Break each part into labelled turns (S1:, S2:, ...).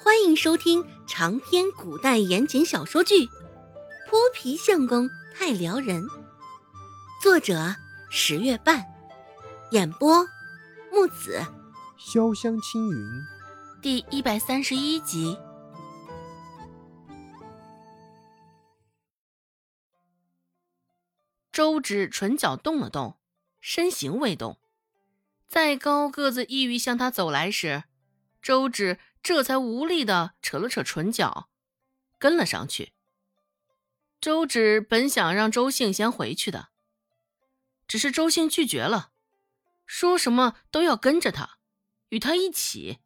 S1: 欢迎收听长篇古代言情小说剧《泼皮相公太撩人》，作者十月半，演播木子
S2: 潇湘青云，
S1: 第一百三十一集。
S3: 周芷唇角动了动，身形未动。在高个子意欲向他走来时，周芷这才无力的扯了扯唇角，跟了上去。周芷本想让周兴先回去的，只是周兴拒绝了，说什么都要跟着他，与他一起。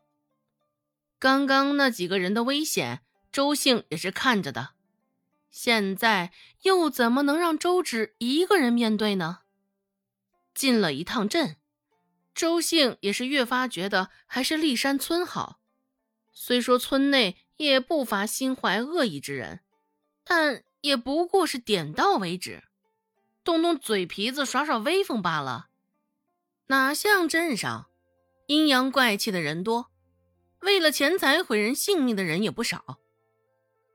S3: 刚刚那几个人的危险，周兴也是看着的，现在又怎么能让周芷一个人面对呢？进了一趟镇，周兴也是越发觉得还是立山村好。虽说村内也不乏心怀恶意之人，但也不过是点到为止，动动嘴皮子耍耍威风罢了。哪像镇上，阴阳怪气的人多，为了钱财毁人性命的人也不少。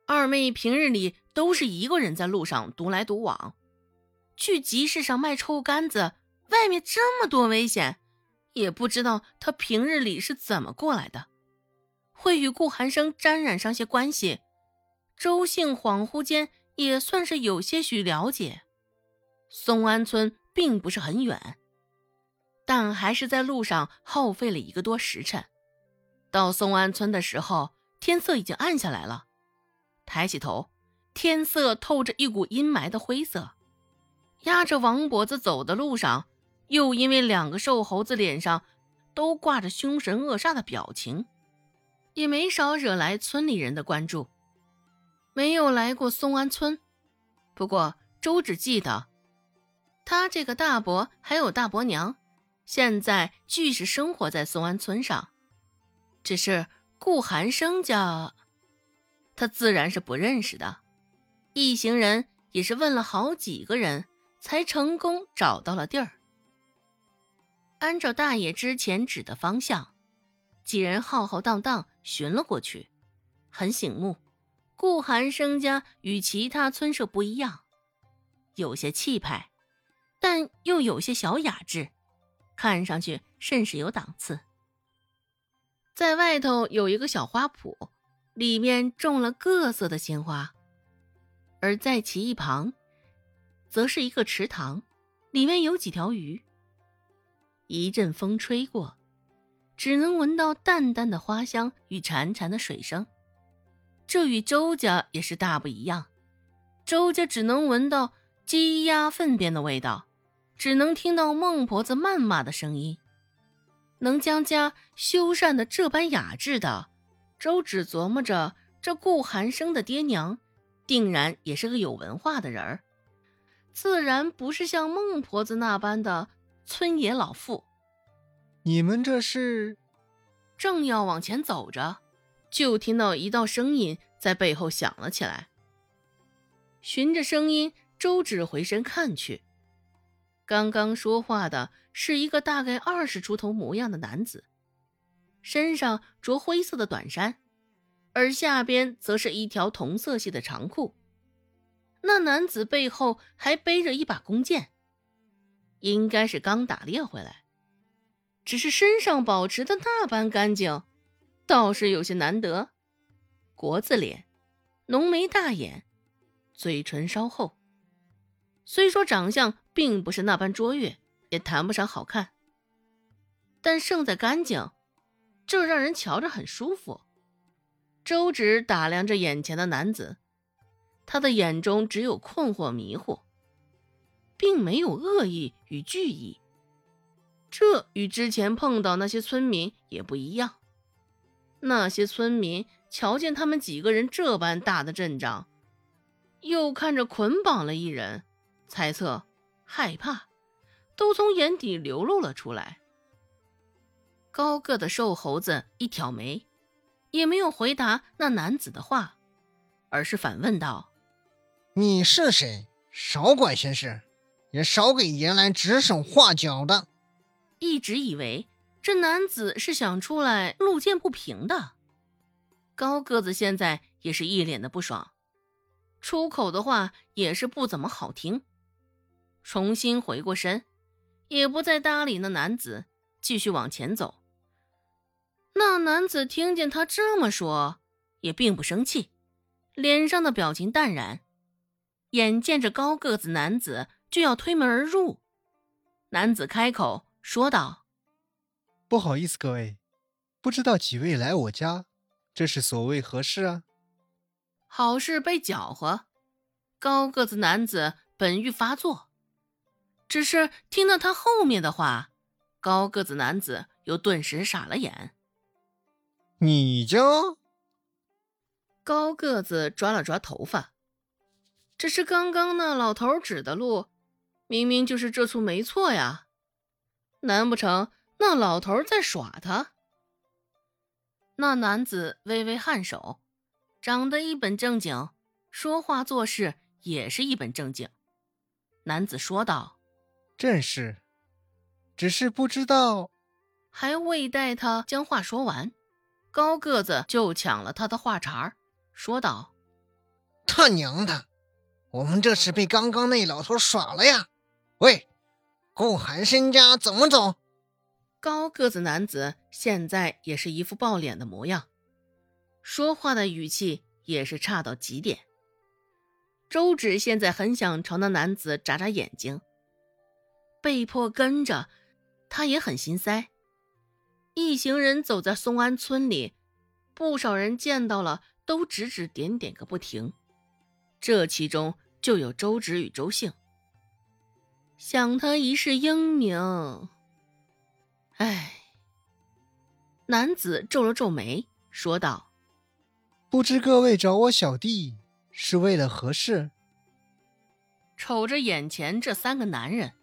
S3: 二妹平日里都是一个人在路上独来独往，去集市上卖臭干子，外面这么多危险，也不知道她平日里是怎么过来的。会与顾寒生沾染上些关系，周姓恍惚间也算是有些许了解。松安村并不是很远，但还是在路上耗费了一个多时辰。到松安村的时候，天色已经暗下来了。抬起头，天色透着一股阴霾的灰色。压着王脖子走的路上，又因为两个瘦猴子脸上都挂着凶神恶煞的表情。也没少惹来村里人的关注。没有来过松安村，不过周芷记得，他这个大伯还有大伯娘，现在俱是生活在松安村上。只是顾寒生家，他自然是不认识的。一行人也是问了好几个人，才成功找到了地儿。按照大爷之前指的方向。几人浩浩荡荡寻了过去，很醒目。顾寒生家与其他村舍不一样，有些气派，但又有些小雅致，看上去甚是有档次。在外头有一个小花圃，里面种了各色的鲜花，而在其一旁，则是一个池塘，里面有几条鱼。一阵风吹过。只能闻到淡淡的花香与潺潺的水声，这与周家也是大不一样。周家只能闻到鸡鸭粪便的味道，只能听到孟婆子谩骂的声音。能将家修缮的这般雅致的，周芷琢磨着，这顾寒生的爹娘，定然也是个有文化的人儿，自然不是像孟婆子那般的村野老妇。
S2: 你们这是？
S3: 正要往前走着，就听到一道声音在背后响了起来。循着声音，周芷回身看去，刚刚说话的是一个大概二十出头模样的男子，身上着灰色的短衫，而下边则是一条同色系的长裤。那男子背后还背着一把弓箭，应该是刚打猎回来。只是身上保持的那般干净，倒是有些难得。国字脸，浓眉大眼，嘴唇稍厚。虽说长相并不是那般卓越，也谈不上好看，但胜在干净，这让人瞧着很舒服。周芷打量着眼前的男子，他的眼中只有困惑迷糊，并没有恶意与惧意。这与之前碰到那些村民也不一样。那些村民瞧见他们几个人这般大的阵仗，又看着捆绑了一人，猜测、害怕，都从眼底流露了出来。高个的瘦猴子一挑眉，也没有回答那男子的话，而是反问道：“
S4: 你是谁？少管闲事，也少给爷来指手画脚的。”
S3: 一直以为这男子是想出来路见不平的，高个子现在也是一脸的不爽，出口的话也是不怎么好听。重新回过身，也不再搭理那男子，继续往前走。那男子听见他这么说，也并不生气，脸上的表情淡然。眼见着高个子男子就要推门而入，男子开口说道：“
S2: 不好意思，各位，不知道几位来我家，这是所谓何事啊？”
S3: 好事被搅和，高个子男子本欲发作，只是听到他后面的话，高个子男子又顿时傻了眼。
S4: 你家？
S3: 高个子抓了抓头发。这是刚刚那老头指的路，明明就是这处没错呀，难不成那老头在耍他？那男子微微颔首，长得一本正经，说话做事也是一本正经。男子说道：“
S2: 正是，只是不知道。”
S3: 还未待他将话说完，高个子就抢了他的话茬说道：“
S4: 他娘的！”我们这是被刚刚那老头耍了呀！喂，顾寒生家怎么走？
S3: 高个子男子现在也是一副爆脸的模样，说话的语气也是差到极点。周芷现在很想朝那男子眨眨眼睛，被迫跟着，他也很心塞。一行人走在松安村里，不少人见到了都指指点点个不停。这其中就有周芷与周兴。想他一世英名，唉。男子皱了皱眉，说道：“
S2: 不知各位找我小弟是为了何事？”
S3: 瞅着眼前这三个男人，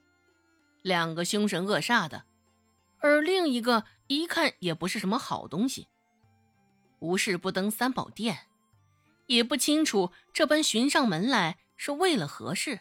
S3: 两个凶神恶煞的，而另一个一看也不是什么好东西，无事不登三宝殿。也不清楚这般寻上门来是为了何事。